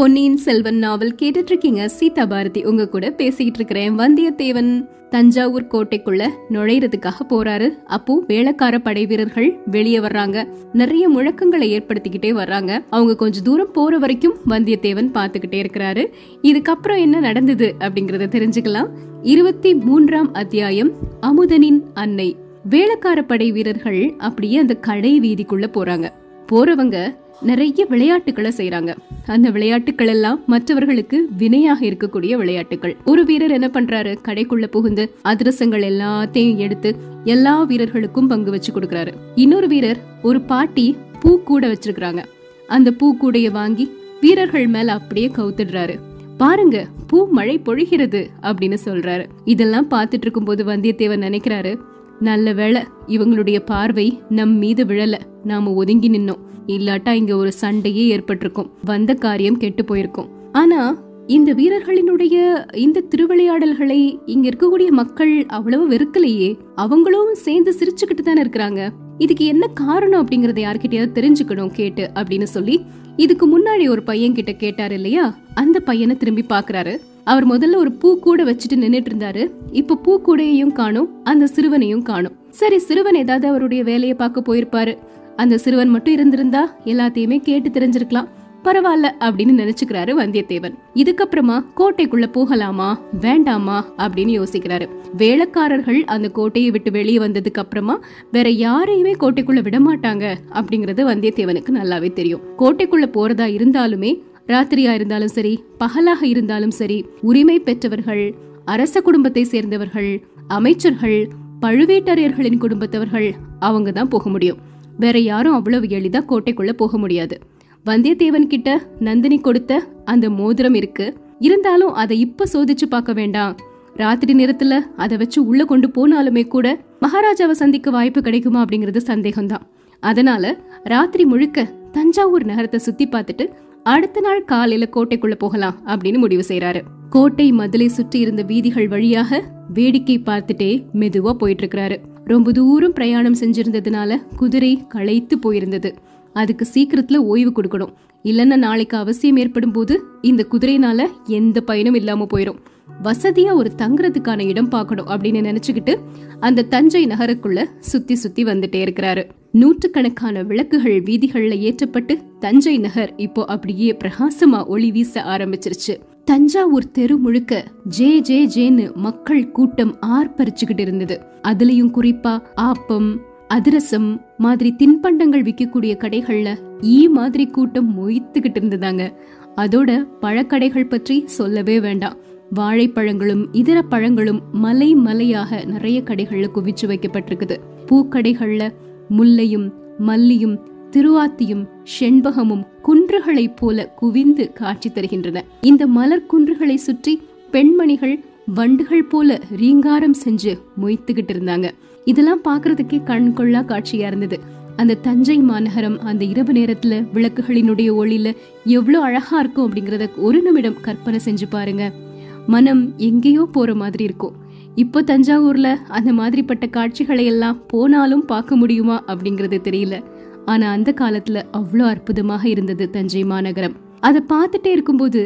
பொன்னியின் செல்வன் நாவல் கேட்டுட்டு இருக்கீங்க சீதா பாரதி உங்க கூட பேசிக்கிட்டு இருக்கிறேன் வந்தியத்தேவன் தஞ்சாவூர் கோட்டைக்குள்ள நுழையறதுக்காக போறாரு. அப்போ வேளக்கார படை வீரர்கள் வெளியே வர்றாங்க. நிறைய முழக்கங்களை ஏற்படுத்திக்கிட்டே வர்றாங்க. அவங்க கொஞ்ச தூரம் போற வரைக்கும் வந்தியத்தேவன் பாத்துக்கிட்டே இருக்கிறாரு. இதுக்கப்புறம் என்ன நடந்தது அப்படிங்கறத தெரிஞ்சுக்கலாம். இருபத்தி மூன்றாம் அத்தியாயம் அமுதனின் அன்னை. வேளக்கார படை வீரர்கள் அப்படியே அந்த கடை வீதிக்குள்ள போறாங்க. போறவங்க நிறைய விளையாட்டுகளை செய்யறாங்க அந்த விளையாட்டுகள் எல்லாம் மற்றவர்களுக்கு வினையாக இருக்கக்கூடிய விளையாட்டுகள் ஒரு வீரர் என்ன பண்றாரு? கடைக்குள்ள புகுந்து அதிரசங்கள் எல்லாத்தையும் எடுத்து எல்லா வீரர்களுக்கும் பங்கு வச்சு கொடுக்கறாரு. இன்னொரு வீரர் ஒரு பாட்டி பூ கூட வச்சிருக்காங்க அந்த பூ கூடைய வாங்கி வீரர்கள் மேல அப்படியே கவுத்துடுறாரு. பாருங்க பூ மழை பொழிகிறது அப்படின்னு சொல்றாரு. இதெல்லாம் பார்த்துட்டு இருக்கும்போது வந்தியத்தேவன் நினைக்கிறாரு நல்ல வேளை இவங்களுடைய பார்வை நம் மீது விழல. நாம ஒதுங்கி நின்னோம். இல்லாட்டா இங்க ஒரு சண்டையே ஏற்பட்டிருக்கும். வந்த காரியம் கெட்டு போயிருக்கும். ஆனா இந்த வீரர்களினுடைய இந்த திருவிளையாடல்களை இங்க இருக்கக்கூடிய மக்கள் அவ்வளவு வெறுக்கலையே. அவங்களும் சேர்ந்து சிரிச்சுக்கிட்டு தானே இருக்கிறாங்க. இதுக்கு என்ன காரணம் அப்படிங்கறத யார்கிட்டயாவது தெரிஞ்சுக்கணும் கேட்டு அப்படின்னு சொல்லி இதுக்கு முன்னாடி ஒரு பையன் கிட்ட கேட்டாரு இல்லையா? அந்த பையனை திரும்பி பாக்குறாரு அவர் முதல்ல ஒரு பூ கூட வச்சுட்டு நின்னுட்டு இருந்தாரு இப்ப பூ கூடையையும் காணும் அந்த சிறுவனையும் காணும். சரி சிறுவன் ஏதாவது அவருடைய வேலையை பார்க்க போயிருப்பாரு. அந்த சிறுவன் மட்டும் இருந்திருந்தா எல்லாத்தையுமே கேட்டு தெரிஞ்சிருக்கலாம். பரவாயில்ல அப்படின்னு நினைச்சுக்கிறாரு வந்தியத்தேவன். இதுக்கப்புறமா கோட்டைக்குள்ள போகலாமா வேண்டாமா அப்படின்னு யோசிக்கிறாரு. வேளக்காரர்கள் அந்த கோட்டையை விட்டு வெளியே வந்ததுக்கு அப்புறமா வேற யாரையுமே கோட்டைக்குள்ள விட மாட்டாங்க அப்படிங்கறது வந்தியத்தேவனுக்கு நல்லாவே தெரியும். கோட்டைக்குள்ள போறதா இருந்தாலுமே ராத்திரியா இருந்தாலும் சரி பகலாக இருந்தாலும் சரி உரிமை பெற்றவர்கள் அரச குடும்பத்தை சேர்ந்தவர்கள் அமைச்சர்கள் பழுவேட்டரையர்களின் குடும்பத்தவர்கள் அவங்க தான் போக முடியும். வேற யாரும் அவ்வளவு எளிதா கோட்டைக்குள்ள போக முடியாது. வந்தியத்தேவன் கிட்ட நந்தினி கொடுத்த அந்த மோதிரம் இருக்கு. இருந்தாலும் அதை இப்ப சோதிச்சு பார்க்க வேண்டாம். ராத்திரி நேரத்துல அதை வச்சு உள்ள கொண்டு போனாலுமே கூட மகாராஜாவை சந்திக்க வாய்ப்பு கிடைக்குமா அப்படிங்கறது சந்தேகம்தான். அதனால ராத்திரி முழுக்க தஞ்சாவூர் நகரத்தை சுத்தி பார்த்துட்டு அடுத்த நாள் காலையில கோட்டைக்குள்ள போகலாம் அப்படின்னு முடிவு செய்யறாரு கோட்டை மதிலை சுற்றி இருந்த வீதிகள் வழியாக வேடிக்கை பார்த்துட்டே மெதுவா போயிட்டு இருக்கிறாரு. ரொம்ப தூரம் பிரயாணம் செஞ்சிருந்ததுனால குதிரை களைத்து போயிருந்தது. அதுக்கு சீக்கிரத்துல ஓய்வு கொடுக்கணும். இல்லைன்னா நாளைக்கு அவசியம் ஏற்படும் போது இந்த குதிரையினால எந்த பயனும் இல்லாம போயிடும் வசதியா ஒரு தங்குறதுக்கான இடம் பார்க்கணும் அப்படின்னு நினைச்சுக்கிட்டு அந்த தஞ்சை நகருக்குள்ள சுத்தி சுத்தி வந்துட்டே இருக்கிறாரு. நூற்றுக்கணக்கான விளக்குகள் வீதிகளில் ஏற்றப்பட்டு தஞ்சை நகர் இப்போ அப்படியே பிரகாசமா ஒளி வீச ஆரம்பிச்சிருச்சு. தஞ்சாவூர் தெரு முழுக்க ஜே ஜே ஜேன்னு மக்கள் கூட்டம் ஆர்ப்பரிச்சுக்கிட்டு இருந்தது. அதுலயும் குறிப்பா ஆப்பம் அதிரசம் மாதிரி தின்பண்டங்கள் விற்கக்கூடிய கடைகள்ல ஈ மாதிரி கூட்டம் மொய்த்துக்கிட்டு இருந்ததாங்க. அதோட பழக்கடைகள் பற்றி சொல்லவே வேண்டாம். வாழைப்பழங்களும் இதர பழங்களும் மலை மலையாக நிறைய கடைகள்ல குவிச்சு வைக்கப்பட்டிருக்குது. பூக்கடைகள்ல முல்லையும் மல்லியும் திருவாத்தியும் செண்பகமும் குன்றுகளைப் போல குவிந்து காட்சி தருகின்றன. இந்த மலர் குன்றுகளை சுற்றி பெண்மணிகள் வண்டுகள் போல ரீங்காரம் செஞ்சு மொய்த்துக்கிட்டு இருந்தாங்க. இதெல்லாம் பாக்குறதுக்கே கண் கொள்ளா காட்சியா இருந்தது. அந்த தஞ்சை மாநகரம் அந்த இரவு நேரத்துல விளக்குகளினுடைய ஒளியில எவ்வளவு அழகா இருக்கும் அப்படிங்கறத ஒரு நிமிடம் கற்பனை செஞ்சு பாருங்க. மனம் எங்கேயோ போற மாதிரி இருக்கும். இப்போ தஞ்சாவூர்ல அந்த மாதிரிப்பட்ட காட்சிகளை எல்லாம் போனாலும் பார்க்க முடியுமா அப்படிங்கறது தெரியல. ஆனா அந்த காலத்துல அவ்வளோ அற்புதமாக இருந்தது தஞ்சை மாநகரம். அதை பார்த்துட்டே இருக்கும்போது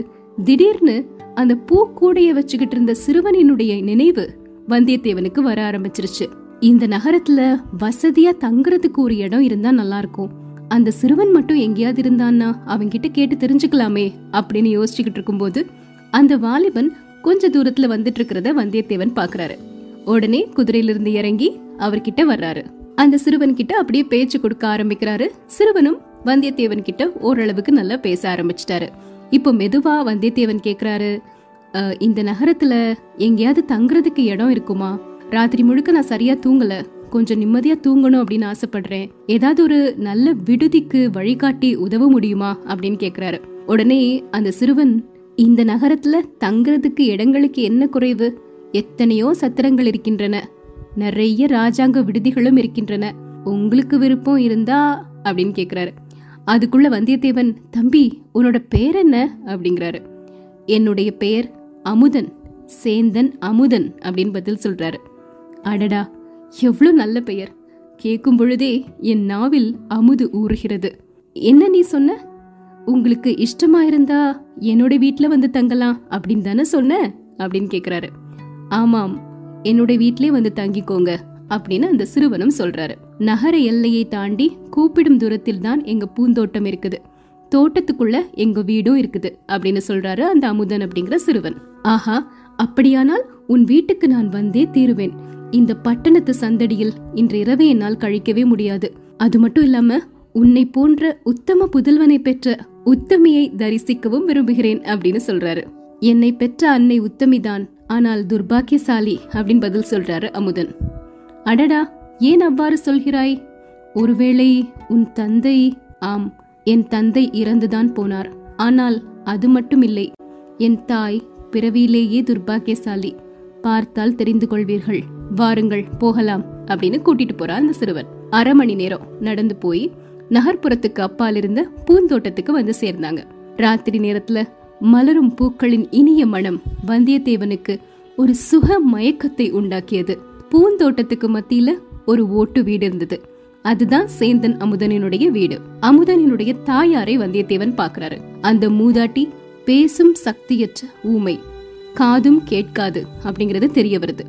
திடீர்னு அந்த பூ கூடைய வச்சுக்கிட்டு இருந்த சிறுவனினுடைய நினைவு வந்தியத்தேவனுக்கு வர ஆரம்பிச்சிருச்சு. இந்த நகரத்துல வசதியா தங்குறதுக்கு ஒரு இடம் இருந்தா நல்லா இருக்கும் அந்த சிறுவன் மட்டும் எங்கேயாவது இருந்தான்னா அவன்கிட்ட கேட்டு தெரிஞ்சுக்கலாமே அப்படின்னு யோசிச்சுக்கிட்டு இருக்கும்போது அந்த வாலிபன் கொஞ்ச தூரத்துல வந்துட்டு இருக்கிறத வந்தியத்தேவன் பாக்குறாரு. உடனே குதிரையிலிருந்து இறங்கி அவர்கிட்ட வர்றாரு. அந்த சிறுவன் கிட்ட அப்படியே பேச்சு கொடுக்க ஆரம்பிக்கிறாரு. சிறுவனும் வந்தியத்தேவன் கிட்ட ஓரளவுக்கு நல்லா பேச ஆரம்பிச்சிட்டாரு. இப்போ மெதுவா வந்தியத்தேவன் கேக்குறாரு இந்த நகரத்துல எங்கேயாவது தங்குறதுக்கு இடம் இருக்குமா? ராத்திரி முழுக்க நான் சரியா தூங்கல. கொஞ்சம் நிம்மதியா தூங்கணும் அப்படின்னு ஆசைப்படுறேன். ஏதாவது ஒரு நல்ல விடுதிக்கு வழிகாட்டி உதவ முடியுமா? அப்படின்னு கேக்குறாரு. உடனே அந்த சிறுவன் இந்த நகரத்துல தங்குறதுக்கு இடங்களுக்கு என்ன குறைவு? எத்தனையோ சத்திரங்கள் இருக்கின்றன. நிறைய ராஜாங்க விடுதிகளும் இருக்கின்றன. உங்களுக்கு விருப்பம் இருந்தா அப்படின்னு கேக்குறாரு. அதுக்குள்ள வந்தியத்தேவன் தம்பி உன்னோட பேர் என்ன? அப்படிங்கிறாரு. என்னுடைய பெயர் அமுதன் சேந்தன் அமுதன் அப்படின்னு பதில் சொல்றாரு. அடடா எவ்வளவு நல்ல பெயர். கேட்கும் பொழுதே என் நாவில் அமுது ஊறுகிறது. என்ன நீ சொன்ன? உங்களுக்கு இஷ்டமா இருந்தா என்னோட வீட்ல வந்து தங்கலாம் அப்படின்னு தானே சொன்ன? அப்படின்னு கேக்குறாரு. ஆமாம் என்னுடைய வீட்டிலே வந்து தங்கிக்கோங்க அப்படின்னு அந்த சிறுவனும் சொல்றாரு. நகர எல்லையை தாண்டி கூப்பிடும் தூரத்தில் தான் எங்க பூந்தோட்டம் இருக்குது. தோட்டத்துக்குள்ள எங்க வீடும் இருக்குது அப்படின்னு சொல்றாரு அந்த அமுதன் அப்படிங்கிற சிறுவன். ஆஹா அப்படியானால் உன் வீட்டுக்கு நான் வந்தே தீருவேன். இந்த பட்டணத்து சந்தடியில் இன்று இரவே என்னால் கழிக்கவே முடியாது. அது மட்டும் இல்லாம உன்னை போன்ற உத்தம புதல்வனை பெற்ற உத்தமியை தரிசிக்கவும் விரும்புகிறேன் அப்படின்னு சொல்றாரு. என்னை பெற்ற அன்னை உத்தமிதான். ஆனால் துர்பாக்கியசாலி அப்படின்னு பதில் சொல்றாரு அமுதன். அடடா ஏன் அவ்வாறு சொல்கிறாய்? ஒருவேளை உன் தந்தை ஆம் என் தந்தை இறந்துதான் போனார். ஆனால் அது மட்டும் இல்லை என் தாய் பிறவியிலேயே துர்பாக்கியசாலி. பார்த்தால் தெரிந்து கொள்வீர்கள். வாருங்கள் போகலாம் அப்படின்னு கூட்டிட்டு போறான் அந்த சிறுவன். அரை மணி நேரம் நடந்து போய் நகர்ப்புறத்துக்கு அப்பால் இருந்த பூந்தோட்டத்துக்கு வந்து சேர்ந்தாங்க. ராத்திரி நேரத்துல மலரும் பூக்களின் இனிய மனம் வந்தியத்தேவனுக்கு ஒரு சுக மயக்கத்தை உண்டாக்கியது. பூந்தோட்டத்துக்கு மத்தியில ஒரு ஓட்டு வீடு இருந்தது. அதுதான் சேந்தன் அமுதனினுடைய வீடு. அமுதனினுடைய தாயாரை வந்தியத்தேவன் பாக்குறாரு அந்த மூதாட்டி பேசும் சக்தியற்ற ஊமை. காதும் கேட்காது அப்படிங்கறது தெரிய வருது.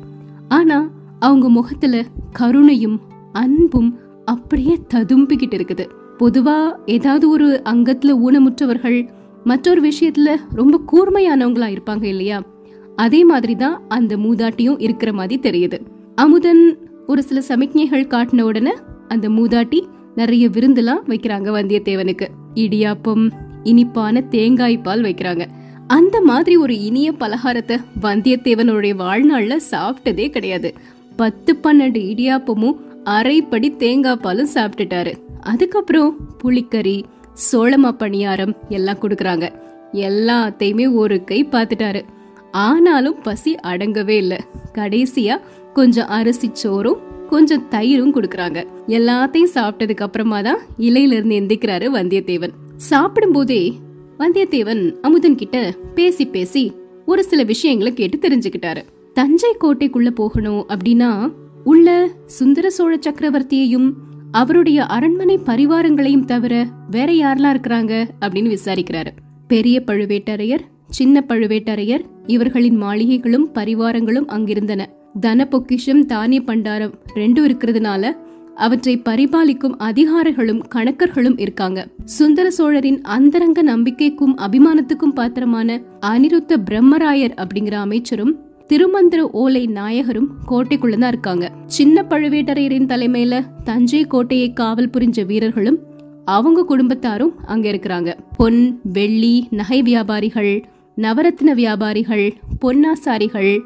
ஆனா அவங்க முகத்துல கருணையும் அன்பும் அப்படியே ததும்பிக்கிட்டு இருக்குது. பொதுவா ஏதாவது ஒரு அங்கத்துல ஊனமுற்றவர்கள் மற்றொரு விஷயத்துல ரொம்ப கூர்மையானவங்களா இருப்பாங்க இல்லையா? அதே மாதிரி தான் அந்த மூதாட்டியும் இருக்கிற மாதிரி தெரியுது. அமுதன் ஒரு சில சமிக்ஞைகள் காட்டின உடனே அந்த மூதாட்டி நிறைய விருந்துலாம் வைக்கிறாங்க வந்தியத்தேவனுக்கு. இடியாப்பம் இனிப்பான தேங்காய் பால் வைக்கிறாங்க. அந்த மாதிரி ஒரு இனிய பலகாரத்தை வந்தியத்தேவனுடைய வாழ்நாள்ல சாப்பிட்டதே கிடையாது. பத்து பன்னெண்டு இடியாப்பமும் அரைப்படி தேங்காய் பாலும் சாப்பிட்டுட்டாரு. அதுக்கப்புறம் புளிக்கறி சோளமா பணியாரம் எல்லாம் கொடுக்குறாங்க. எல்லாத்தையுமே ஒரு கை பார்த்துட்டாரு. ஆனாலும் பசி அடங்கவே இல்லை. கடைசியா கொஞ்சம் அரிசி சோறும் கொஞ்சம் தயிரும் கொடுக்குறாங்க. எல்லாத்தையும் சாப்பிட்டதுக்கு அப்புறமா தான் இலையில இருந்து எந்திக்கிறாரு வந்தியத்தேவன். சாப்பிடும் போதே வந்தியத்தேவன் அமுதன் கிட்ட பேசி பேசி ஒரு சில விஷயங்களை கேட்டு தெரிஞ்சுக்கிட்டாரு. தஞ்சை கோட்டைக்குள்ள போகணும் அப்படின்னா உள்ள சுந்தர சோழ சக்கரவர்த்தியையும் அவருடைய அரண்மனை பரிவாரங்களையும் தவிர வேற யாரெல்லாம் இருக்கிறாங்க அப்படின்னு விசாரிக்கிறாரு. பெரிய பழுவேட்டரையர் சின்ன பழுவேட்டரையர் இவர்களின் மாளிகைகளும் பரிவாரங்களும் அங்கிருந்தன. தன பொக்கிஷம் தானிய பண்டாரம் ரெண்டும் இருக்கிறதுனால அவற்றை பரிபாலிக்கும் அதிகாரிகளும் கணக்கர்களும் இருக்காங்க. சுந்தர சோழரின் அந்தரங்க நம்பிக்கைக்கும் அபிமானத்துக்கும் பாத்திரமான அனிருத்த பிரம்மராயர் அப்படிங்கிற அமைச்சரும் திருமந்திர ஓலை நாயகரும் கோட்டைக்குள்ளதான் இருக்காங்க. சின்ன பழுவேட்டரையரின் தலைமையில தஞ்சை கோட்டையை காவல் புரிஞ்ச வீரர்களும் அவங்க குடும்பத்தாரும் அங்க இருக்கிறாங்க. பொன் வெள்ளி நகை வியாபாரிகள் நவரத்ன வியாபாரிகள் பொன்னாசாரிகள்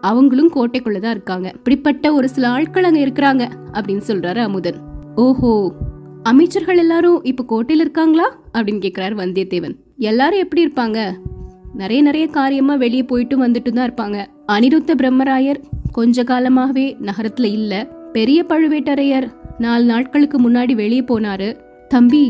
அவங்களும் கோட்டைக்குள்ளதான் இருக்காங்க. இப்படிப்பட்ட ஒரு சில ஆட்கள் அங்க இருக்கிறாங்க அப்படின்னு சொல்றாரு அமுதன். ஓஹோ அமைச்சர்கள் எல்லாரும் இப்ப கோட்டையில இருக்காங்களா அப்படின்னு கேக்குறாரு வந்தியத்தேவன். எல்லாரும் எப்படி இருப்பாங்க? நிறைய நிறைய காரியமா வெளியே போயிட்டு வந்துட்டு தான் இருப்பாங்க. அனிருத்த பிரம்மராயர் கொஞ்ச காலமாகவே நகரத்துல இல்ல. பெரிய பழுவேட்டரையர் நாலு நாட்களுக்கு முன்னாடி வெளியே போனாரு. தம்பி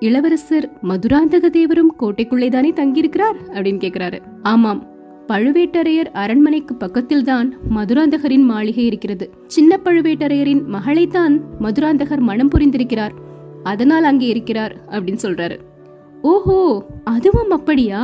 இளவரசர் மதுராந்தக தேவரும் கோட்டைக்குள்ளே தானே தங்கியிருக்கிறார்? அப்படின்னு கேக்குறாரு. ஆமாம் பழுவேட்டரையர் அரண்மனைக்கு பக்கத்தில் தான் மதுராந்தகரின் மாளிகை இருக்கிறது. சின்ன பழுவேட்டரையரின் மகளைத்தான் மதுராந்தகர் மனம் புரிந்திருக்கிறார். அதனால் அங்கே இருக்கிறார் அப்படின்னு சொல்றாரு. ஓஹோ அதுவும் அப்படியா?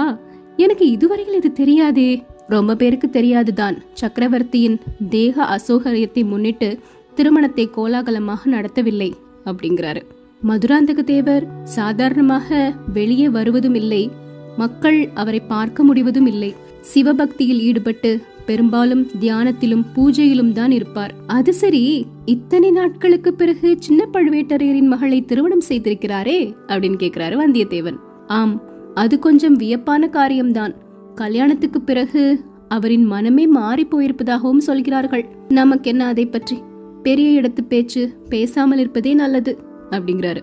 எனக்கு இதுவரையில் இது தெரியாதே. ரொம்ப பேருக்கு தெரியாதுதான். சக்கரவர்த்தியின் தேக அசௌகரியத்தை முன்னிட்டு திருமணத்தை கோலாகலமாக நடத்தவில்லை அப்படிங்கிறாரு. மதுராந்தக தேவர் சாதாரணமாக வெளியே வருவதும் இல்லை மக்கள் அவரை பார்க்க முடிவதும் இல்லை சிவபக்தியில் ஈடுபட்டு பெரும்பாலும் தியானத்திலும் பூஜையிலும் தான் இருப்பார். அது சரி இத்தனை நாட்களுக்கு பிறகு சின்ன பழுவேட்டரையரின் மகளை திருமணம் செய்திருக்கிறாரே அப்படின்னு கேக்குறாரு வந்தியத்தேவன். ஆம் அது கொஞ்சம் வியப்பான காரியம்தான். கல்யாணத்துக்கு பிறகு அவரின் மனமே மாறி போயிருப்பதாகவும் சொல்கிறார்கள். நமக்கென்ன அதை பற்றி? பெரிய இடத்து பேச்சு பேசாமல் இருப்பதே நல்லது அப்படிங்கிறாரு.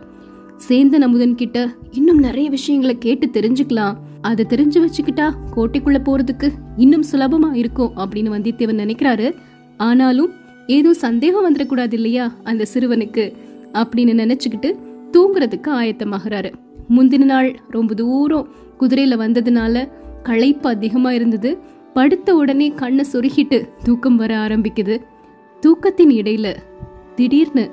சேந்தன் அமுதன் கிட்ட இன்னும் நிறைய விஷயங்களை கேட்டு தெரிஞ்சுக்கலாம். அதை தெரிஞ்சு வச்சுக்கிட்டா கோட்டைக்குள்ள போறதுக்கு இன்னும் சுலபமா இருக்கும் அப்படின்னு வந்தியத்தேவன் நினைக்கிறாரு. ஆனாலும் ஏதோ சந்தேகம் வந்துடக்கூடாது இல்லையா அந்த சிறுவனுக்கு? அப்படின்னு நினைச்சுக்கிட்டு தூங்குறதுக்கு ஆயத்தமாகறாரு. முந்தின நாள் ரொம்ப தூரம் குதிரையில வந்ததுனால களைப்பு அதிகமா இருந்தது. படுத்த உடனே கண்ணை சொருகிட்டு தூக்கம் வர ஆரம்பிக்குது. தூக்கத்தின் இடையில திடீர்னு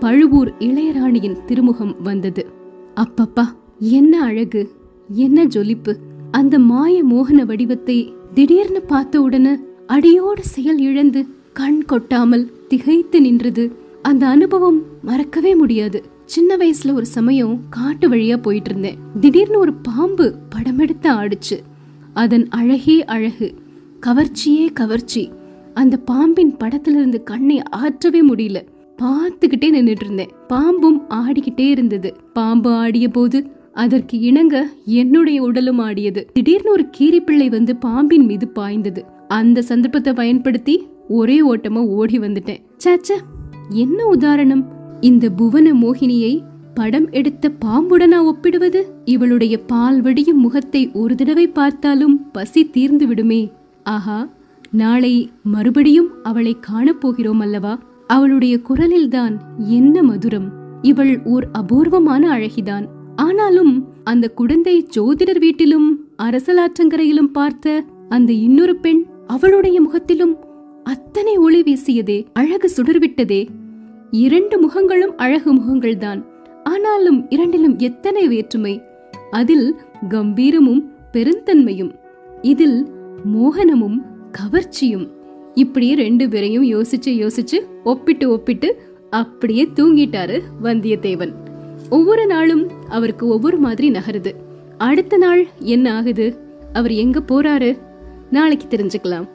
பழுவூர் இளையராணியின் திருமுகம் வந்தது. அப்பப்பா என்ன அழகு என்ன ஜொலிப்பு. அந்த மாய மோகன வடிவத்தை திடீர்னு பார்த்த உடனே அடியோடு செயல் இழந்து கண் கொட்டாமல் திகைத்து நின்றது. அந்த அனுபவம் மறக்கவே முடியாது. சின்ன வயசுல ஒரு சமயம் காட்டு வழியா போயிட்டு இருந்தேன். திடீர்னு ஒரு பாம்பு படமெடுத்து ஆடுச்சு. அதன் அழகே அழகு. கவர்ச்சியே கவர்ச்சி. அந்த பாம்பின் படத்துல இருந்து கண்ணை ஆற்றவே முடியல. பார்த்துக்கிட்டே நின்னுட்டு இருந்தேன். பாம்பும் ஆடிக்கிட்டே இருந்தது. பாம்பு ஆடிய போது அதற்கு இணங்க என்னுடைய உடலும் ஆடியது. திடீர்னு ஒரு கீரிப்பிள்ளை வந்து பாம்பின் மீது பாய்ந்தது. அந்த சந்தர்ப்பத்தை பயன்படுத்தி ஒரே ஓட்டமா ஓடி வந்துட்டேன். சாச்சா என்ன உதாரணம்? இந்த புவன மோகினியை படம் எடுத்த பாம்புடனா ஒப்பிடுவது? இவளுடைய பால் வடியும் முகத்தை ஒரு தடவை பார்த்தாலும் பசி தீர்ந்து விடுமே. ஆஹா நாளை மறுபடியும் அவளை காணப்போகிறோம் அல்லவா? அவளுடைய குரலில்தான் என்ன மதுரம். இவள் ஓர் அபூர்வமான அழகிதான். ஆனாலும் அந்த குழந்தை ஜோதிடர் வீட்டிலும் அரசலாற்றங்கரையிலும் பார்த்த அந்த இன்னொரு பெண் அவளுடைய முகத்திலும் அத்தனை ஒளி வீசியதே அழகு சுடர்விட்டதே. இரண்டு முகங்களும் அழகு முகங்கள்தான். ஆனாலும் இரண்டிலும் எத்தனை வேற்றுமை? அதில் கம்பீரமும் பெருந்தன்மையும். இதில் மோகனமும் கவர்ச்சியும். இப்படியே ரெண்டு பேரையும் யோசிச்சு யோசிச்சு ஒப்பிட்டு ஒப்பிட்டு அப்படியே தூங்கிட்டாரு வந்தியத்தேவன். ஒவ்வொரு நாளும் அவருக்கு ஒவ்வொரு மாதிரி நகருது. அடுத்த நாள் என்ன ஆகுது? அவர் எங்க போறாரு? நாளைக்கு தெரிஞ்சுக்கலாம்.